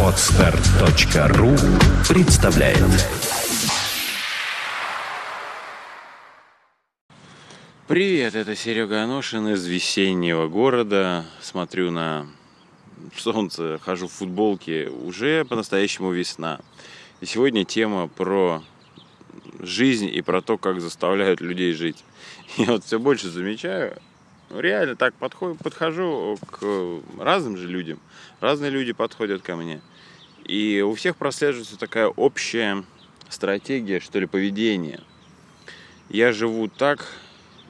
Отстар.ру представляет Привет, это Серега Аношин из весеннего города. Смотрю на солнце, хожу в футболке. Уже по-настоящему весна. И сегодня тема про жизнь и про то, как заставляют людей жить. Я вот все больше замечаю, реально так подхожу, подхожу к разным же людям. Разные люди подходят ко мне. И у всех прослеживается такая общая стратегия, что ли, поведения. Я живу так,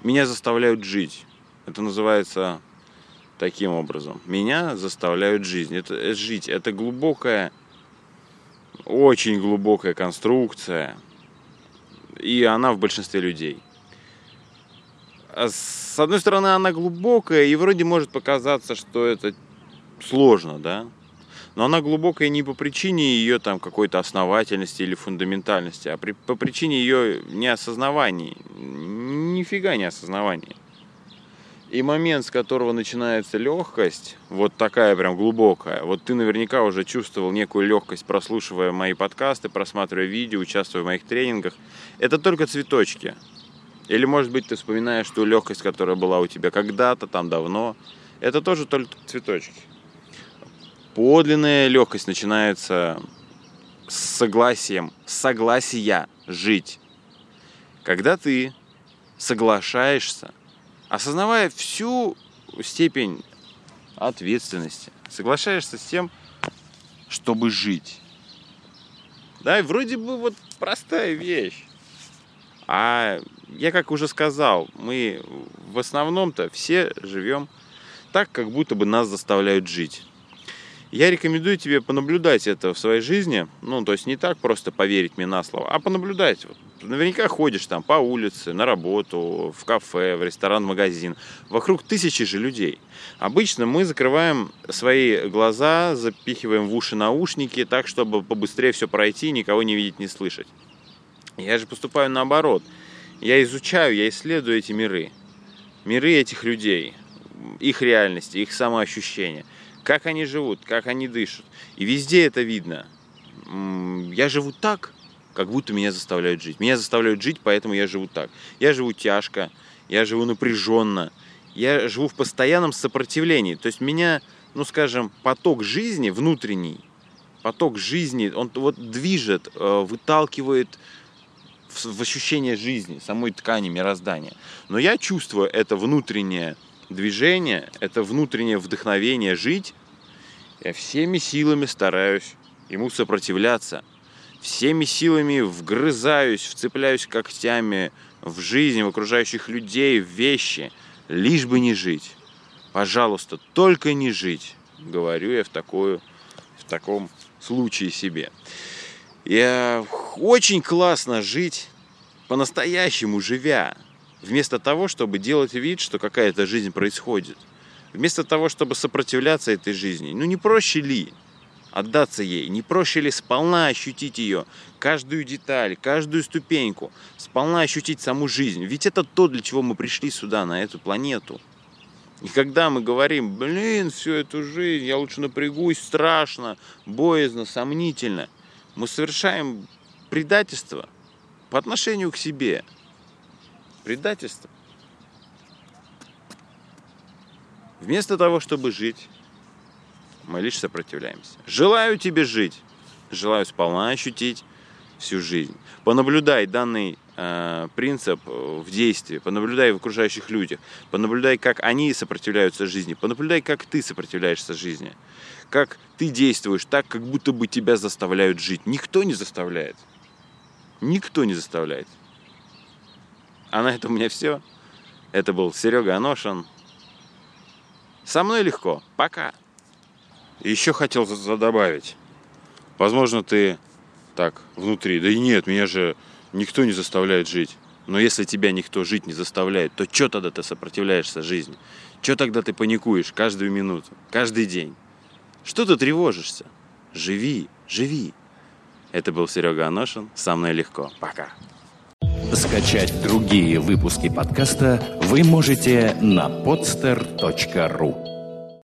меня заставляют жить. Это называется таким образом. Меня заставляют жить. Это, это жить. Это глубокая, очень глубокая конструкция. И она в большинстве людей. А с одной стороны, она глубокая, и вроде может показаться, что это сложно, да? Но она глубокая не по причине ее там какой-то основательности или фундаментальности, а при, по причине ее неосознавания. Нифига не осознавания. И момент, с которого начинается легкость, вот такая прям глубокая, вот ты наверняка уже чувствовал некую легкость, прослушивая мои подкасты, просматривая видео, участвуя в моих тренингах. Это только цветочки. Или, может быть, ты вспоминаешь ту легкость, которая была у тебя когда-то, там давно. Это тоже только цветочки. Подлинная легкость начинается с согласием, согласия жить. Когда ты соглашаешься, осознавая всю степень ответственности, соглашаешься с тем, чтобы жить. Да, и вроде бы вот простая вещь. А я как уже сказал, мы в основном-то все живем так, как будто бы нас заставляют жить. Я рекомендую тебе понаблюдать это в своей жизни. Ну, то есть не так просто поверить мне на слово, а понаблюдать. Наверняка ходишь там по улице, на работу, в кафе, в ресторан, в магазин. Вокруг тысячи же людей. Обычно мы закрываем свои глаза, запихиваем в уши наушники так, чтобы побыстрее все пройти, никого не видеть, не слышать. Я же поступаю наоборот. Я изучаю, я исследую эти миры. Миры этих людей, их реальности, их самоощущения. Как они живут, как они дышат. И везде это видно. Я живу так, как будто меня заставляют жить. Меня заставляют жить, поэтому я живу так. Я живу тяжко, я живу напряженно, я живу в постоянном сопротивлении. То есть меня, ну скажем, поток жизни внутренний, поток жизни, он вот движет, э, выталкивает в ощущение жизни, самой ткани мироздания. Но я чувствую это внутреннее движение, это внутреннее вдохновение жить. Я всеми силами стараюсь ему сопротивляться. Всеми силами вгрызаюсь, вцепляюсь когтями в жизнь, в окружающих людей, в вещи, лишь бы не жить. Пожалуйста, только не жить, говорю я в, такую, в таком случае себе. Я очень классно жить по-настоящему живя, вместо того, чтобы делать вид, что какая-то жизнь происходит. Вместо того, чтобы сопротивляться этой жизни. Ну не проще ли отдаться ей? Не проще ли сполна ощутить ее, каждую деталь, каждую ступеньку, сполна ощутить саму жизнь? Ведь это то, для чего мы пришли сюда, на эту планету. И когда мы говорим, блин, всю эту жизнь, я лучше напрягусь, страшно, боязно, сомнительно – мы совершаем предательство по отношению к себе. Предательство. Вместо того, чтобы жить, мы лишь сопротивляемся. Желаю тебе жить. Желаю сполна ощутить всю жизнь. Понаблюдай данный э, принцип в действии, понаблюдай в окружающих людях, понаблюдай, как они сопротивляются жизни, понаблюдай, как ты сопротивляешься жизни как ты действуешь так, как будто бы тебя заставляют жить. Никто не заставляет. Никто не заставляет. А на этом у меня все. Это был Серега Аношин. Со мной легко. Пока. Еще хотел добавить. Возможно, ты так внутри. Да и нет, меня же никто не заставляет жить. Но если тебя никто жить не заставляет, то что тогда ты сопротивляешься жизни? Что тогда ты паникуешь каждую минуту, каждый день? Что ты тревожишься? Живи, живи. Это был Серега Аношин. Со мной легко. Пока. Скачать другие выпуски подкаста вы можете на podster.ru